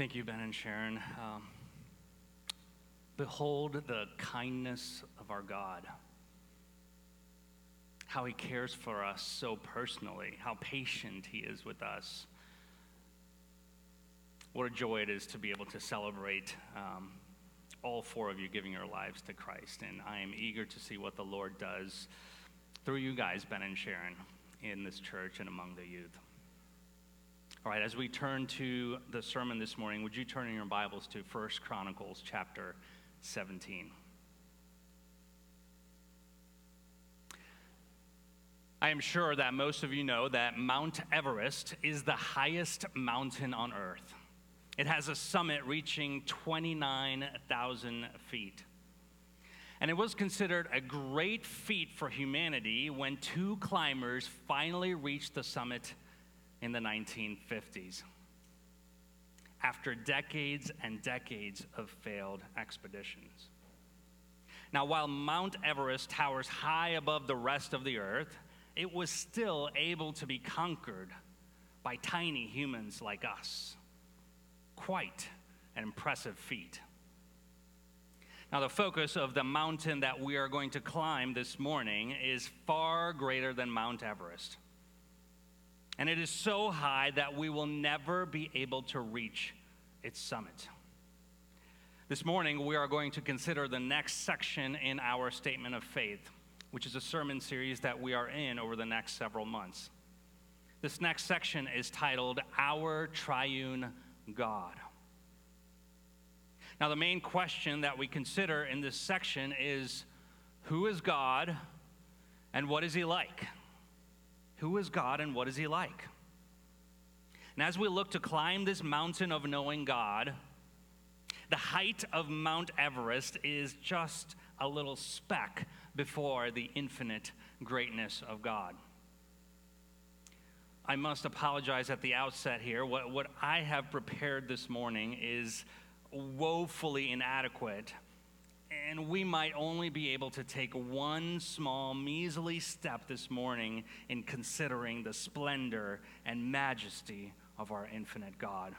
Thank you, Ben and Sharon. Um, behold the kindness of our God. How he cares for us so personally, how patient he is with us. What a joy it is to be able to celebrate um, all four of you giving your lives to Christ. And I am eager to see what the Lord does through you guys, Ben and Sharon, in this church and among the youth. All right, as we turn to the sermon this morning, would you turn in your Bibles to 1 Chronicles chapter 17? I am sure that most of you know that Mount Everest is the highest mountain on earth. It has a summit reaching 29,000 feet. And it was considered a great feat for humanity when two climbers finally reached the summit in the 1950s after decades and decades of failed expeditions. Now, while Mount Everest towers high above the rest of the earth, it was still able to be conquered by tiny humans like us. Quite an impressive feat. Now, the focus of the mountain that we are going to climb this morning is far greater than Mount Everest and it is so high that we will never be able to reach its summit. This morning, we are going to consider the next section in our statement of faith, which is a sermon series that we are in over the next several months. This next section is titled Our Triune God. Now, the main question that we consider in this section is Who is God and what is He like? Who is God and what is He like? And as we look to climb this mountain of knowing God, the height of Mount Everest is just a little speck before the infinite greatness of God. I must apologize at the outset here. What, what I have prepared this morning is woefully inadequate and we might only be able to take one small, measly step this morning in considering the splendor and majesty of our infinite God.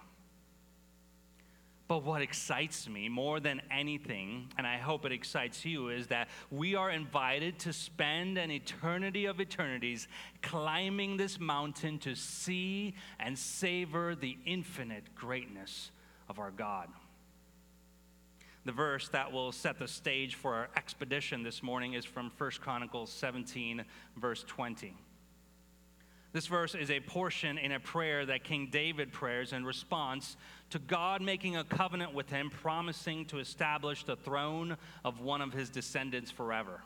But what excites me more than anything, and I hope it excites you, is that we are invited to spend an eternity of eternities climbing this mountain to see and savor the infinite greatness of our God. The verse that will set the stage for our expedition this morning is from 1 Chronicles 17, verse 20. This verse is a portion in a prayer that King David prayers in response to God making a covenant with him, promising to establish the throne of one of his descendants forever.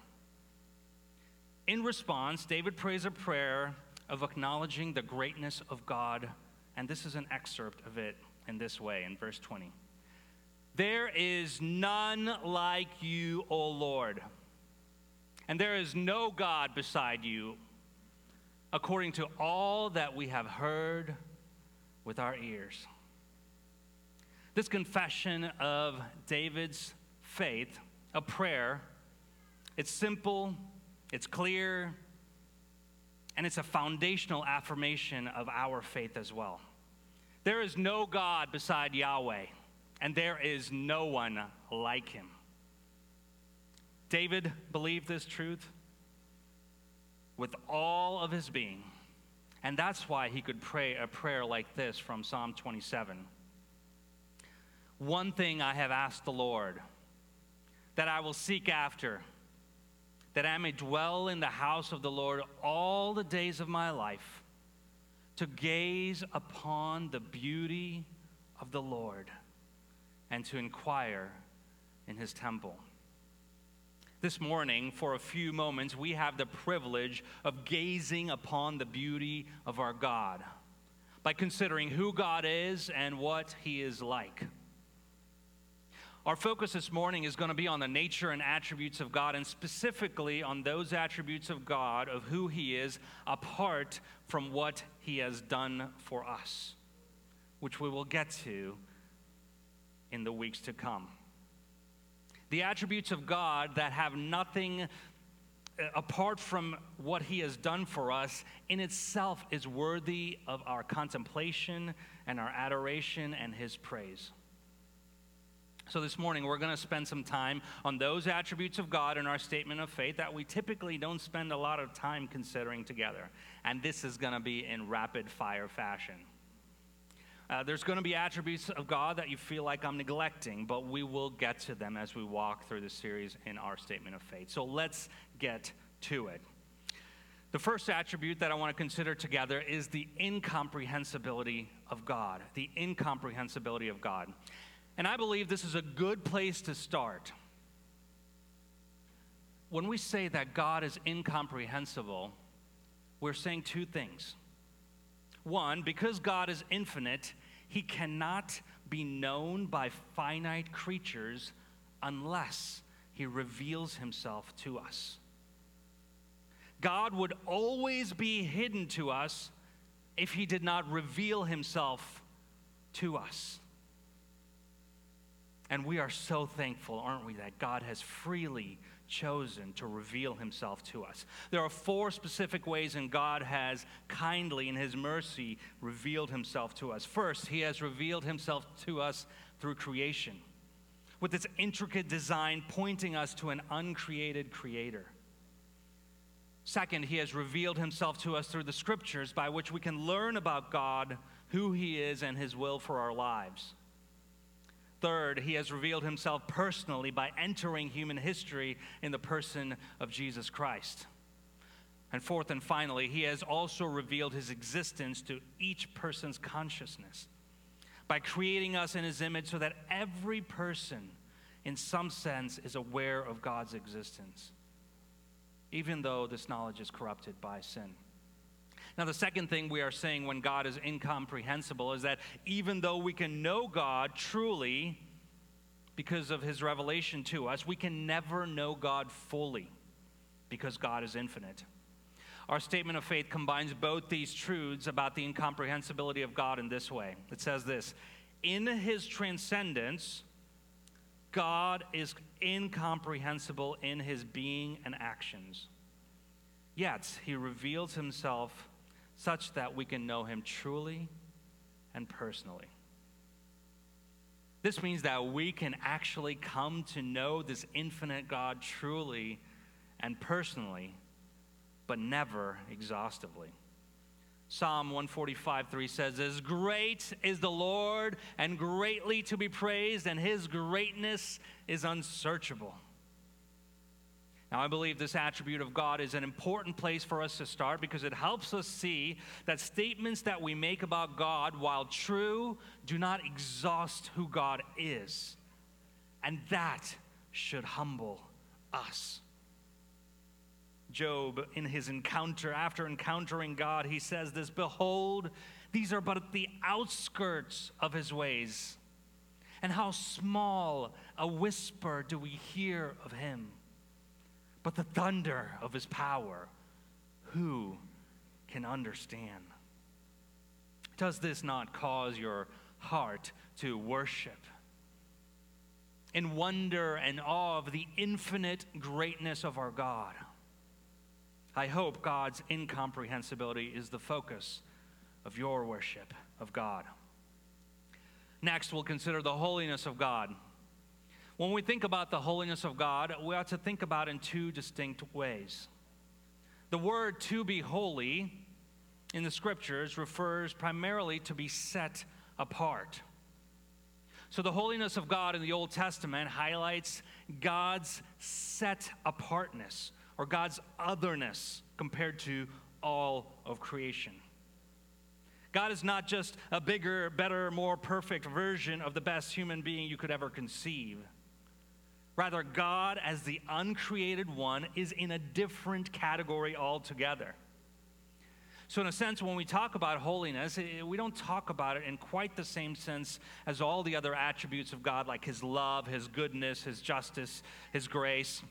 In response, David prays a prayer of acknowledging the greatness of God, and this is an excerpt of it in this way in verse 20. There is none like you, O Lord, and there is no God beside you, according to all that we have heard with our ears. This confession of David's faith, a prayer, it's simple, it's clear, and it's a foundational affirmation of our faith as well. There is no God beside Yahweh and there is no one like him. David believed this truth with all of his being, and that's why he could pray a prayer like this from Psalm 27. One thing I have asked the Lord that I will seek after, that I may dwell in the house of the Lord all the days of my life, to gaze upon the beauty of the Lord and to inquire in his temple. This morning, for a few moments, we have the privilege of gazing upon the beauty of our God by considering who God is and what he is like. Our focus this morning is going to be on the nature and attributes of God, and specifically on those attributes of God of who He is apart from what He has done for us, which we will get to in the weeks to come. The attributes of God that have nothing uh, apart from what he has done for us, in itself is worthy of our contemplation and our adoration and his praise. So, this morning, we're going to spend some time on those attributes of God in our statement of faith that we typically don't spend a lot of time considering together. And this is going to be in rapid fire fashion. Uh, there's going to be attributes of God that you feel like I'm neglecting, but we will get to them as we walk through the series in our statement of faith. So let's get to it. The first attribute that I want to consider together is the incomprehensibility of God. The incomprehensibility of God. And I believe this is a good place to start. When we say that God is incomprehensible, we're saying two things. One, because God is infinite, he cannot be known by finite creatures unless he reveals himself to us. God would always be hidden to us if he did not reveal himself to us. And we are so thankful, aren't we, that God has freely chosen to reveal himself to us. There are four specific ways in God has kindly in his mercy revealed himself to us. First, he has revealed himself to us through creation, with its intricate design pointing us to an uncreated creator. Second, he has revealed himself to us through the scriptures by which we can learn about God, who he is, and his will for our lives. Third, he has revealed himself personally by entering human history in the person of Jesus Christ. And fourth and finally, he has also revealed his existence to each person's consciousness by creating us in his image so that every person, in some sense, is aware of God's existence, even though this knowledge is corrupted by sin. Now, the second thing we are saying when God is incomprehensible is that even though we can know God truly because of his revelation to us, we can never know God fully because God is infinite. Our statement of faith combines both these truths about the incomprehensibility of God in this way. It says this In his transcendence, God is incomprehensible in his being and actions. Yet, he reveals himself such that we can know him truly and personally. This means that we can actually come to know this infinite God truly and personally, but never exhaustively. Psalm 145 3 says, As great is the Lord and greatly to be praised, and his greatness is unsearchable. Now, I believe this attribute of God is an important place for us to start because it helps us see that statements that we make about God, while true, do not exhaust who God is. And that should humble us. Job, in his encounter, after encountering God, he says this Behold, these are but the outskirts of his ways. And how small a whisper do we hear of him but the thunder of his power, who can understand? Does this not cause your heart to worship? In wonder and awe of the infinite greatness of our God. I hope God's incomprehensibility is the focus of your worship of God. Next, we'll consider the holiness of God. When we think about the holiness of God, we ought to think about it in two distinct ways. The word to be holy in the scriptures refers primarily to be set apart. So, the holiness of God in the Old Testament highlights God's set apartness or God's otherness compared to all of creation. God is not just a bigger, better, more perfect version of the best human being you could ever conceive. Rather, God, as the uncreated one, is in a different category altogether. So, in a sense, when we talk about holiness, we don't talk about it in quite the same sense as all the other attributes of God, like His love, His goodness, His justice, His grace.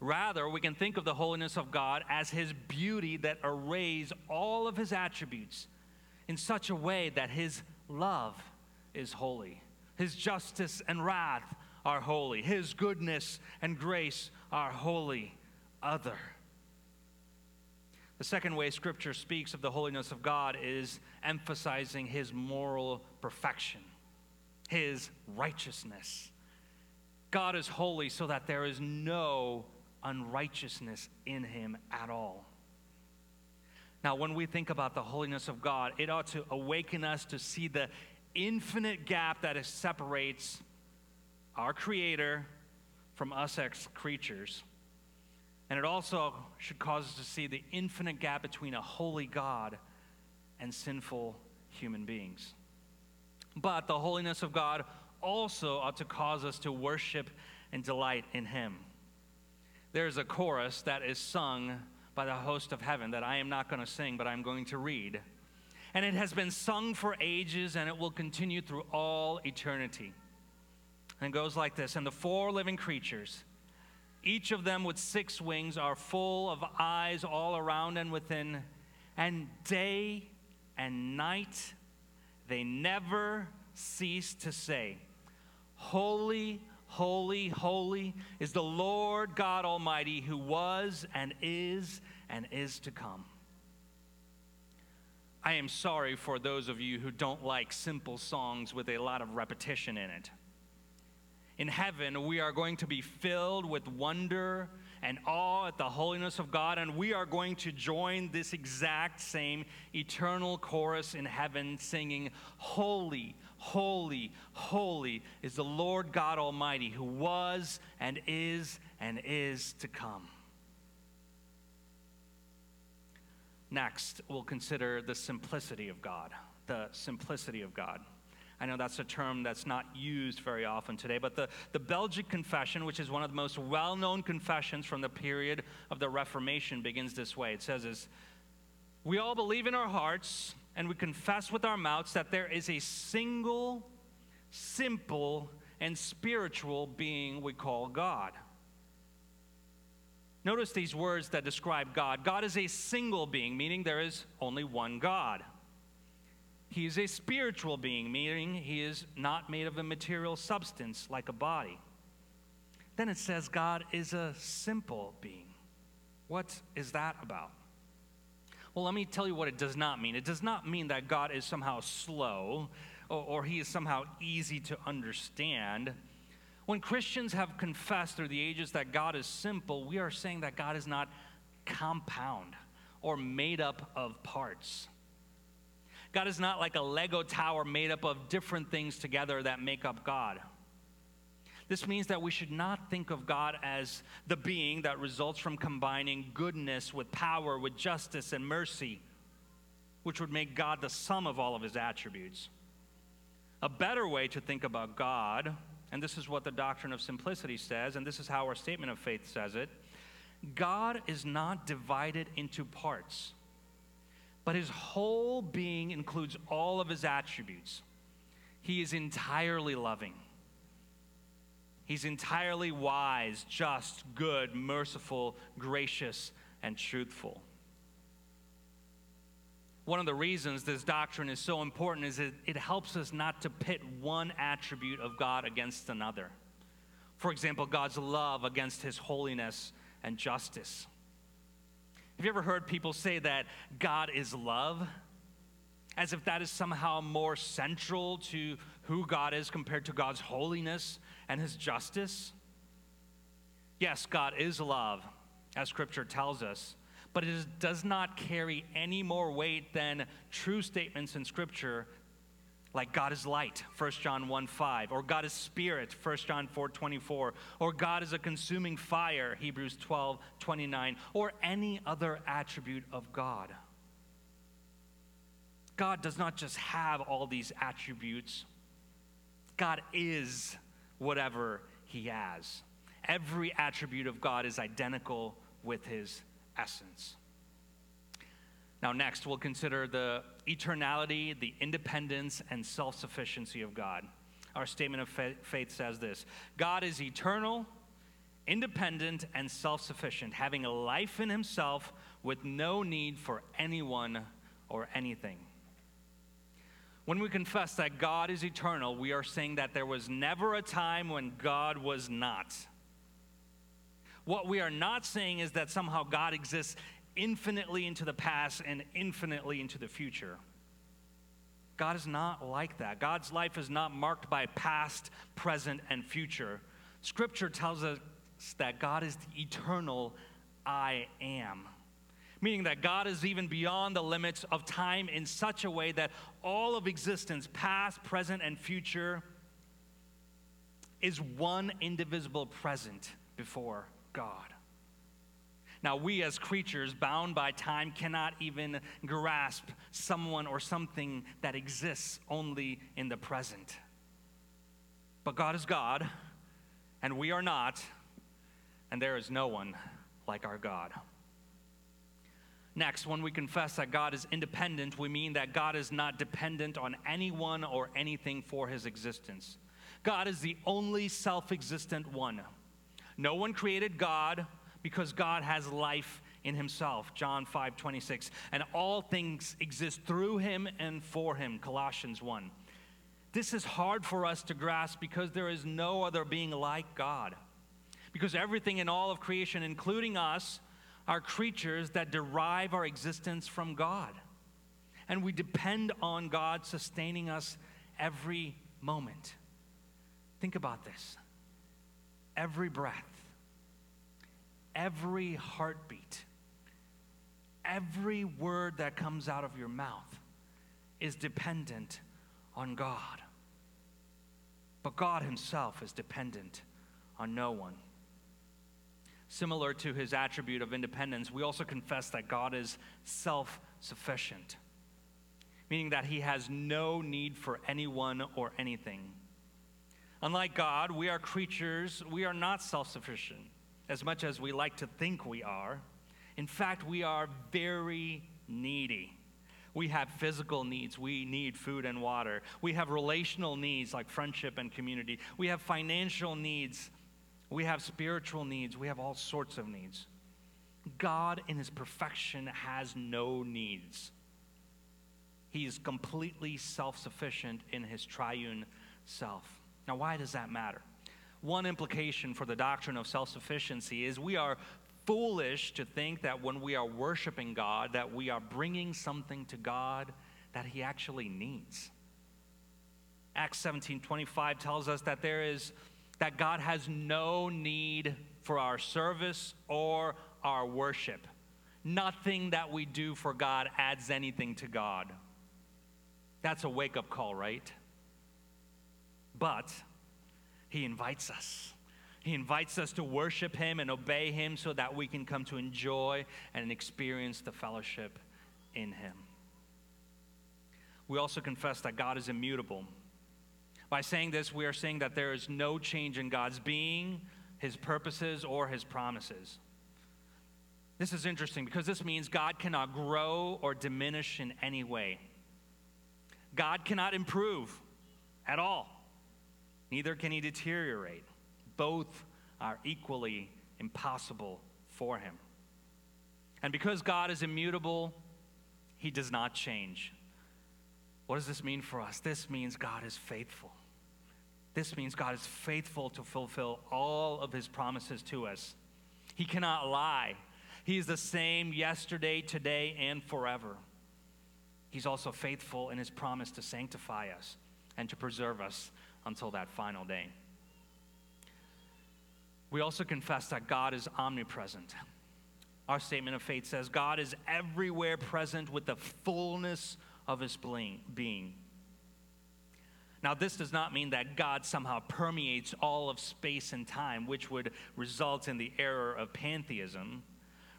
Rather, we can think of the holiness of God as His beauty that arrays all of His attributes in such a way that His love is holy, His justice and wrath are holy. His goodness and grace are holy, other. The second way Scripture speaks of the holiness of God is emphasizing his moral perfection, his righteousness. God is holy so that there is no unrighteousness in him at all. Now, when we think about the holiness of God, it ought to awaken us to see the infinite gap that separates our Creator from us ex creatures. And it also should cause us to see the infinite gap between a holy God and sinful human beings. But the holiness of God also ought to cause us to worship and delight in Him. There's a chorus that is sung by the host of heaven that I am not going to sing, but I'm going to read. And it has been sung for ages and it will continue through all eternity. And it goes like this And the four living creatures, each of them with six wings, are full of eyes all around and within, and day and night they never cease to say, Holy, holy, holy is the Lord God Almighty who was and is and is to come. I am sorry for those of you who don't like simple songs with a lot of repetition in it. In heaven, we are going to be filled with wonder and awe at the holiness of God, and we are going to join this exact same eternal chorus in heaven singing, Holy, holy, holy is the Lord God Almighty who was and is and is to come. Next, we'll consider the simplicity of God. The simplicity of God. I know that's a term that's not used very often today, but the, the Belgic Confession, which is one of the most well known confessions from the period of the Reformation, begins this way. It says, this, We all believe in our hearts and we confess with our mouths that there is a single, simple, and spiritual being we call God. Notice these words that describe God. God is a single being, meaning there is only one God. He is a spiritual being, meaning he is not made of a material substance like a body. Then it says God is a simple being. What is that about? Well, let me tell you what it does not mean. It does not mean that God is somehow slow or, or he is somehow easy to understand. When Christians have confessed through the ages that God is simple, we are saying that God is not compound or made up of parts. God is not like a Lego tower made up of different things together that make up God. This means that we should not think of God as the being that results from combining goodness with power, with justice and mercy, which would make God the sum of all of his attributes. A better way to think about God and this is what the doctrine of simplicity says, and this is how our statement of faith says it God is not divided into parts, but his whole being includes all of his attributes. He is entirely loving. He's entirely wise, just, good, merciful, gracious, and truthful. One of the reasons this doctrine is so important is it helps us not to pit one attribute of God against another. For example, God's love against his holiness and justice. Have you ever heard people say that God is love? As if that is somehow more central to who God is compared to God's holiness and his justice? Yes, God is love, as scripture tells us but it does not carry any more weight than true statements in Scripture like God is light, 1 John 1 5, or God is spirit, 1 John 4 24, or God is a consuming fire, Hebrews 12 29, or any other attribute of God. God does not just have all these attributes, God is whatever He has. Every attribute of God is identical with His essence. Now, next, we'll consider the eternality, the independence, and self sufficiency of God. Our statement of faith says this God is eternal, independent, and self sufficient, having a life in himself with no need for anyone or anything. When we confess that God is eternal, we are saying that there was never a time when God was not. What we are not saying is that somehow God exists infinitely into the past and infinitely into the future. God is not like that. God's life is not marked by past, present, and future. Scripture tells us that God is the eternal I am. Meaning that God is even beyond the limits of time in such a way that all of existence, past, present, and future, is one indivisible present before God. Now, we as creatures bound by time cannot even grasp someone or something that exists only in the present. But God is God, and we are not, and there is no one like our God. Next, when we confess that God is independent, we mean that God is not dependent on anyone or anything for his existence. God is the only self existent one. No one created God because God has life in himself. John 5 26. And all things exist through him and for him. Colossians 1. This is hard for us to grasp because there is no other being like God. Because everything in all of creation, including us, are creatures that derive our existence from God. And we depend on God sustaining us every moment. Think about this every breath, every heartbeat, every word that comes out of your mouth is dependent on God. But God Himself is dependent on no one. Similar to His attribute of independence, we also confess that God is self sufficient, meaning that He has no need for anyone or anything. Unlike God, we are creatures, we are not self sufficient as much as we like to think we are. In fact, we are very needy. We have physical needs. We need food and water. We have relational needs like friendship and community. We have financial needs. We have spiritual needs. We have all sorts of needs. God, in his perfection, has no needs. He is completely self sufficient in his triune self. Now, why does that matter? One implication for the doctrine of self sufficiency is we are foolish to think that when we are worshiping God that we are bringing something to God that he actually needs. Acts 17:25 tells us that there is that God has no need for our service or our worship. Nothing that we do for God adds anything to God. That's a wake-up call, right? But he invites us. He invites us to worship Him and obey Him so that we can come to enjoy and experience the fellowship in Him. We also confess that God is immutable. By saying this, we are saying that there is no change in God's being, His purposes, or His promises. This is interesting because this means God cannot grow or diminish in any way. God cannot improve at all neither can he deteriorate. Both are equally impossible for him. And because God is immutable, he does not change. What does this mean for us? This means God is faithful. This means God is faithful to fulfill all of his promises to us. He cannot lie. He is the same yesterday, today, and forever. He's also faithful in his promise to sanctify us and to preserve us until that final day. We also confess that God is omnipresent. Our statement of faith says God is everywhere present with the fullness of his being. Now, this does not mean that God somehow permeates all of space and time, which would result in the error of pantheism.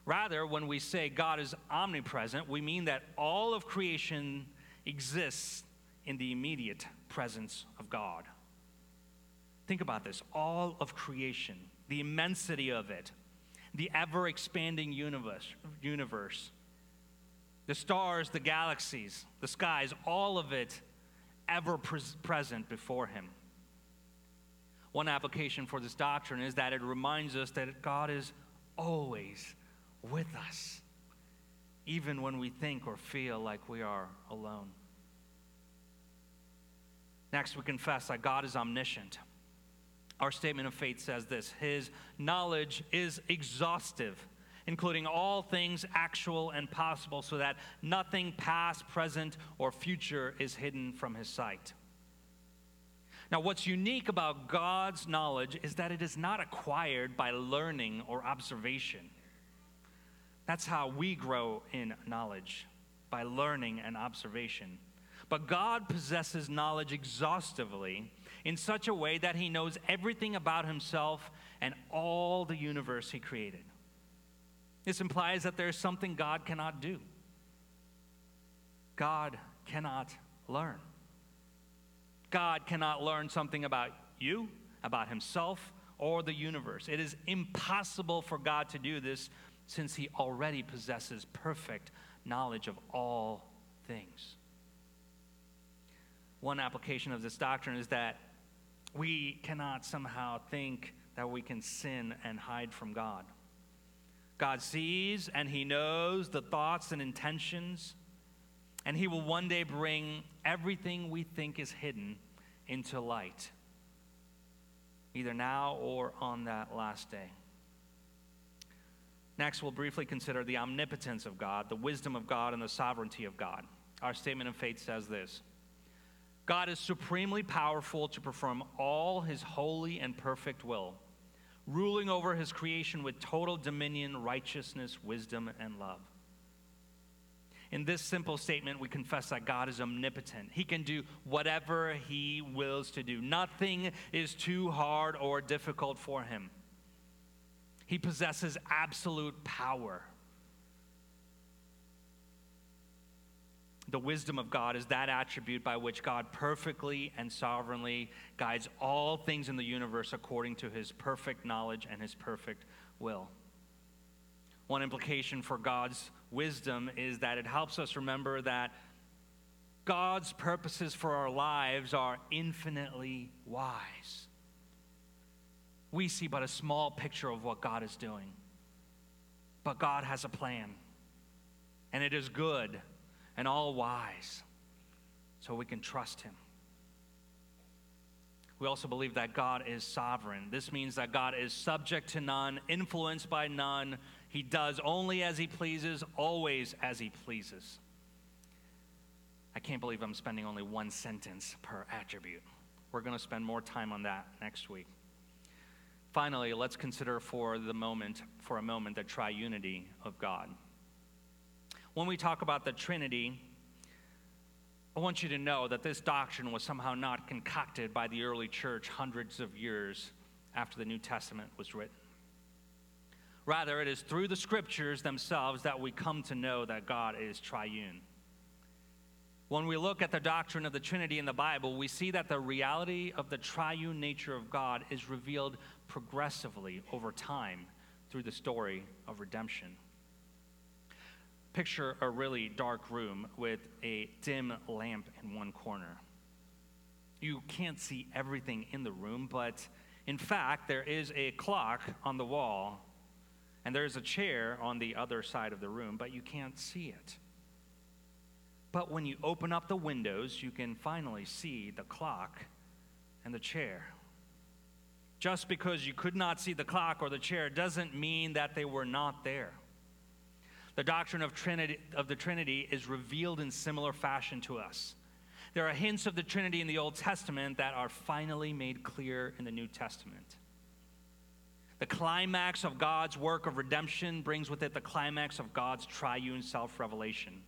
Rather, when we say God is omnipresent, we mean that all of creation exists in the immediate presence of God. Think about this all of creation, the immensity of it, the ever expanding universe, universe, the stars, the galaxies, the skies, all of it ever pres- present before Him. One application for this doctrine is that it reminds us that God is always with us, even when we think or feel like we are alone. Next, we confess that God is omniscient. Our statement of faith says this His knowledge is exhaustive, including all things actual and possible, so that nothing past, present, or future is hidden from His sight. Now, what's unique about God's knowledge is that it is not acquired by learning or observation. That's how we grow in knowledge, by learning and observation. But God possesses knowledge exhaustively in such a way that he knows everything about himself and all the universe he created. This implies that there is something God cannot do. God cannot learn. God cannot learn something about you, about himself, or the universe. It is impossible for God to do this since he already possesses perfect knowledge of all things. One application of this doctrine is that we cannot somehow think that we can sin and hide from God. God sees and He knows the thoughts and intentions, and He will one day bring everything we think is hidden into light, either now or on that last day. Next, we'll briefly consider the omnipotence of God, the wisdom of God, and the sovereignty of God. Our statement of faith says this God is supremely powerful to perform all his holy and perfect will, ruling over his creation with total dominion, righteousness, wisdom, and love. In this simple statement, we confess that God is omnipotent. He can do whatever he wills to do. Nothing is too hard or difficult for him. He possesses absolute power. The wisdom of God is that attribute by which God perfectly and sovereignly guides all things in the universe according to his perfect knowledge and his perfect will. One implication for God's wisdom is that it helps us remember that God's purposes for our lives are infinitely wise we see but a small picture of what God is doing. But God has a plan, and it is good and all wise, so we can trust Him. We also believe that God is sovereign. This means that God is subject to none, influenced by none. He does only as He pleases, always as He pleases. I can't believe I'm spending only one sentence per attribute. We're going to spend more time on that next week. Finally, let's consider for the moment, for a moment, the triunity of God. When we talk about the Trinity, I want you to know that this doctrine was somehow not concocted by the early church hundreds of years after the New Testament was written. Rather, it is through the scriptures themselves that we come to know that God is triune. When we look at the doctrine of the Trinity in the Bible, we see that the reality of the triune nature of God is revealed progressively over time through the story of redemption. Picture a really dark room with a dim lamp in one corner. You can't see everything in the room, but in fact, there is a clock on the wall and there's a chair on the other side of the room, but you can't see it. But when you open up the windows, you can finally see the clock and the chair. Just because you could not see the clock or the chair doesn't mean that they were not there. The doctrine of, Trinity, of the Trinity is revealed in similar fashion to us. There are hints of the Trinity in the Old Testament that are finally made clear in the New Testament. The climax of God's work of redemption brings with it the climax of God's triune self revelation.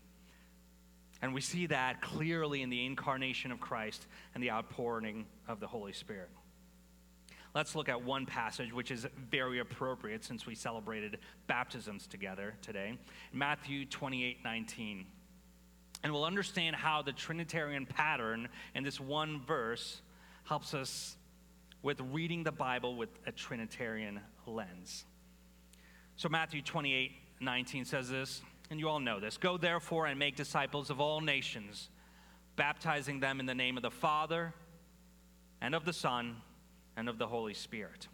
And we see that clearly in the incarnation of Christ and the outpouring of the Holy Spirit. Let's look at one passage which is very appropriate since we celebrated baptisms together today Matthew 28 19. And we'll understand how the Trinitarian pattern in this one verse helps us with reading the Bible with a Trinitarian lens. So, Matthew 28 19 says this and you all know this. Go therefore and make disciples of all nations, baptizing them in the name of the Father and of the Son and of the Holy Spirit.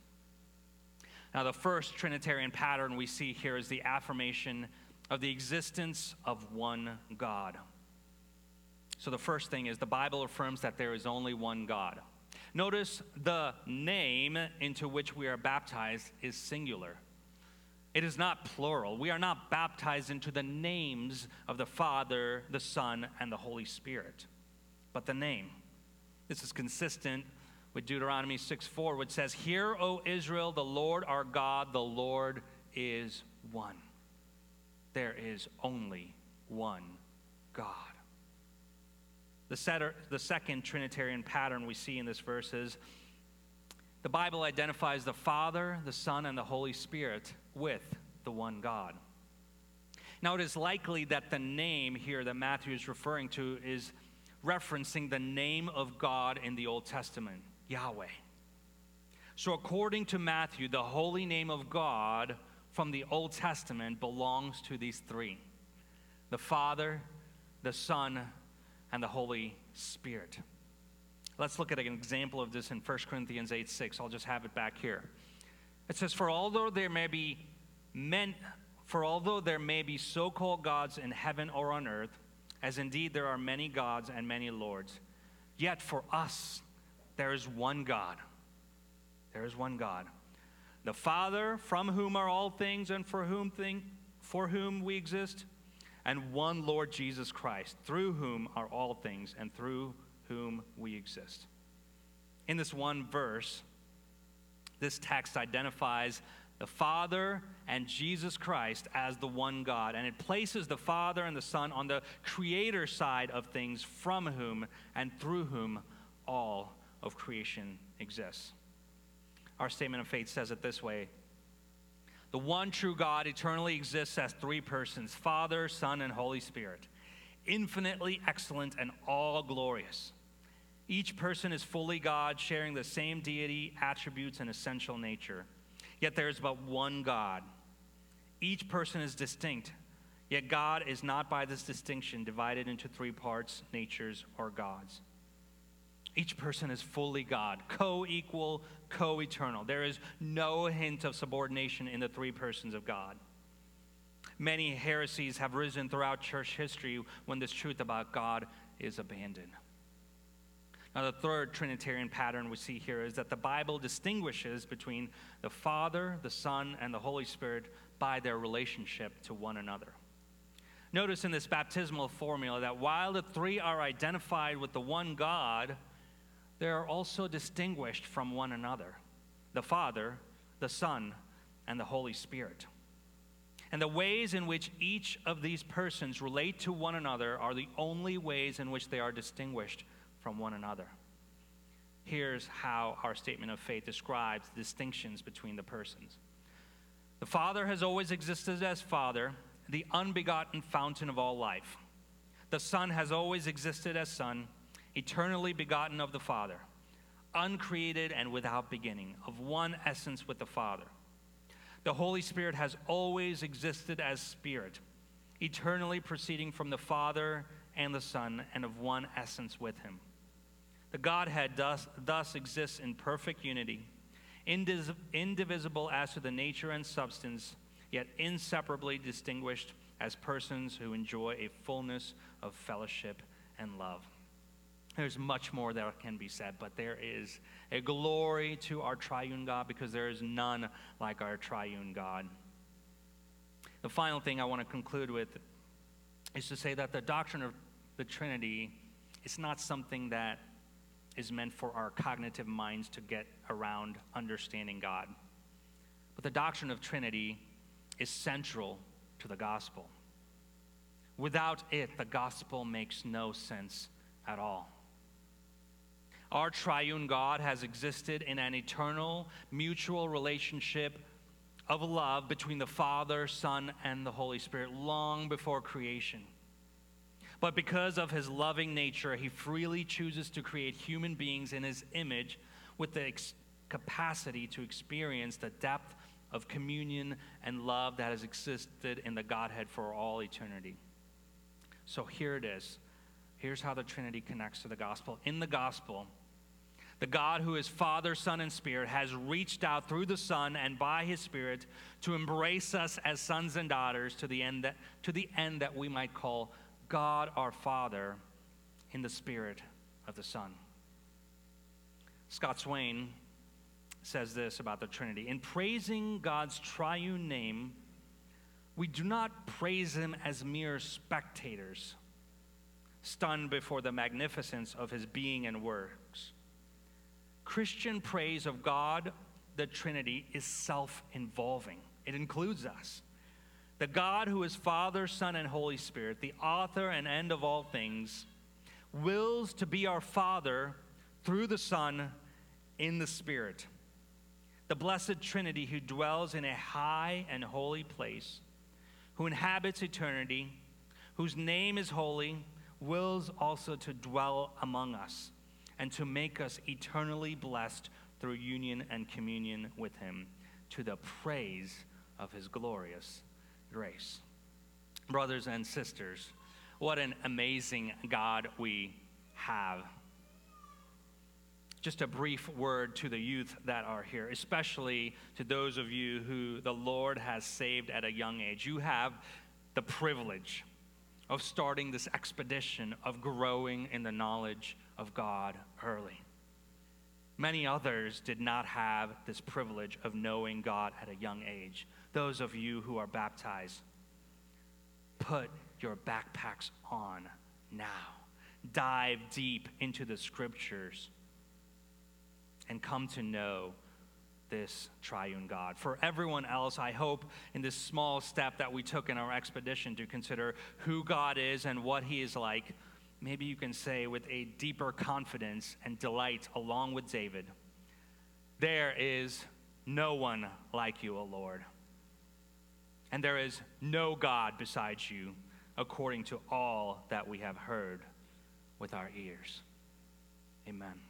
Now, the first Trinitarian pattern we see here is the affirmation of the existence of one God. So, the first thing is the Bible affirms that there is only one God. Notice the name into which we are baptized is singular. It is not plural. We are not baptized into the names of the Father, the Son, and the Holy Spirit, but the name. This is consistent with Deuteronomy 6 4, which says, Hear, O Israel, the Lord our God, the Lord is one. There is only one God. The, setter, the second Trinitarian pattern we see in this verse is the Bible identifies the Father, the Son, and the Holy Spirit with the one God. Now, it is likely that the name here that Matthew is referring to is referencing the name of God in the Old Testament, Yahweh. So, according to Matthew, the holy name of God from the Old Testament belongs to these three the Father, the Son, and the Holy Spirit. Let's look at an example of this in 1 Corinthians 8 6. I'll just have it back here. It says, For although there may be men, for although there may be so called gods in heaven or on earth, as indeed there are many gods and many lords, yet for us there is one God. There is one God. The Father, from whom are all things and for whom, thing, for whom we exist, and one Lord Jesus Christ, through whom are all things and through whom we exist. In this one verse, this text identifies the Father and Jesus Christ as the one God, and it places the Father and the Son on the creator side of things, from whom and through whom all of creation exists. Our statement of faith says it this way The one true God eternally exists as three persons Father, Son, and Holy Spirit, infinitely excellent and all glorious. Each person is fully God, sharing the same deity, attributes, and essential nature. Yet there is but one God. Each person is distinct, yet God is not by this distinction divided into three parts, natures, or gods. Each person is fully God, co equal, co eternal. There is no hint of subordination in the three persons of God. Many heresies have risen throughout church history when this truth about God is abandoned. Now, the third Trinitarian pattern we see here is that the Bible distinguishes between the Father, the Son, and the Holy Spirit by their relationship to one another. Notice in this baptismal formula that while the three are identified with the one God, they are also distinguished from one another the Father, the Son, and the Holy Spirit. And the ways in which each of these persons relate to one another are the only ways in which they are distinguished from one another. Here's how our statement of faith describes distinctions between the persons. The Father has always existed as Father, the unbegotten fountain of all life. The Son has always existed as Son, eternally begotten of the Father, uncreated and without beginning, of one essence with the Father. The Holy Spirit has always existed as Spirit, eternally proceeding from the Father and the Son, and of one essence with Him. The Godhead thus, thus exists in perfect unity, indiv- indivisible as to the nature and substance, yet inseparably distinguished as persons who enjoy a fullness of fellowship and love. There's much more that can be said, but there is a glory to our triune God because there is none like our triune God. The final thing I want to conclude with is to say that the doctrine of the Trinity is not something that is meant for our cognitive minds to get around understanding God. But the doctrine of Trinity is central to the gospel. Without it, the gospel makes no sense at all. Our triune God has existed in an eternal, mutual relationship of love between the Father, Son, and the Holy Spirit long before creation. But because of his loving nature, he freely chooses to create human beings in his image with the ex- capacity to experience the depth of communion and love that has existed in the Godhead for all eternity. So here it is. Here's how the Trinity connects to the gospel. In the gospel, the God who is Father, Son, and Spirit has reached out through the Son and by his Spirit to embrace us as sons and daughters to the end that, to the end that we might call God our Father in the Spirit of the Son. Scott Swain says this about the Trinity In praising God's triune name, we do not praise him as mere spectators, stunned before the magnificence of his being and works. Christian praise of God, the Trinity, is self involving, it includes us. The God who is Father, Son, and Holy Spirit, the author and end of all things, wills to be our Father through the Son in the Spirit. The blessed Trinity who dwells in a high and holy place who inhabits eternity, whose name is holy, wills also to dwell among us and to make us eternally blessed through union and communion with him to the praise of his glorious grace. Brothers and sisters, what an amazing God we have. Just a brief word to the youth that are here, especially to those of you who the Lord has saved at a young age. You have the privilege of starting this expedition of growing in the knowledge of God early. Many others did not have this privilege of knowing God at a young age. Those of you who are baptized, put your backpacks on now. Dive deep into the scriptures and come to know this triune God. For everyone else, I hope in this small step that we took in our expedition to consider who God is and what He is like, maybe you can say with a deeper confidence and delight, along with David, there is no one like you, O Lord. And there is no God besides you, according to all that we have heard with our ears. Amen.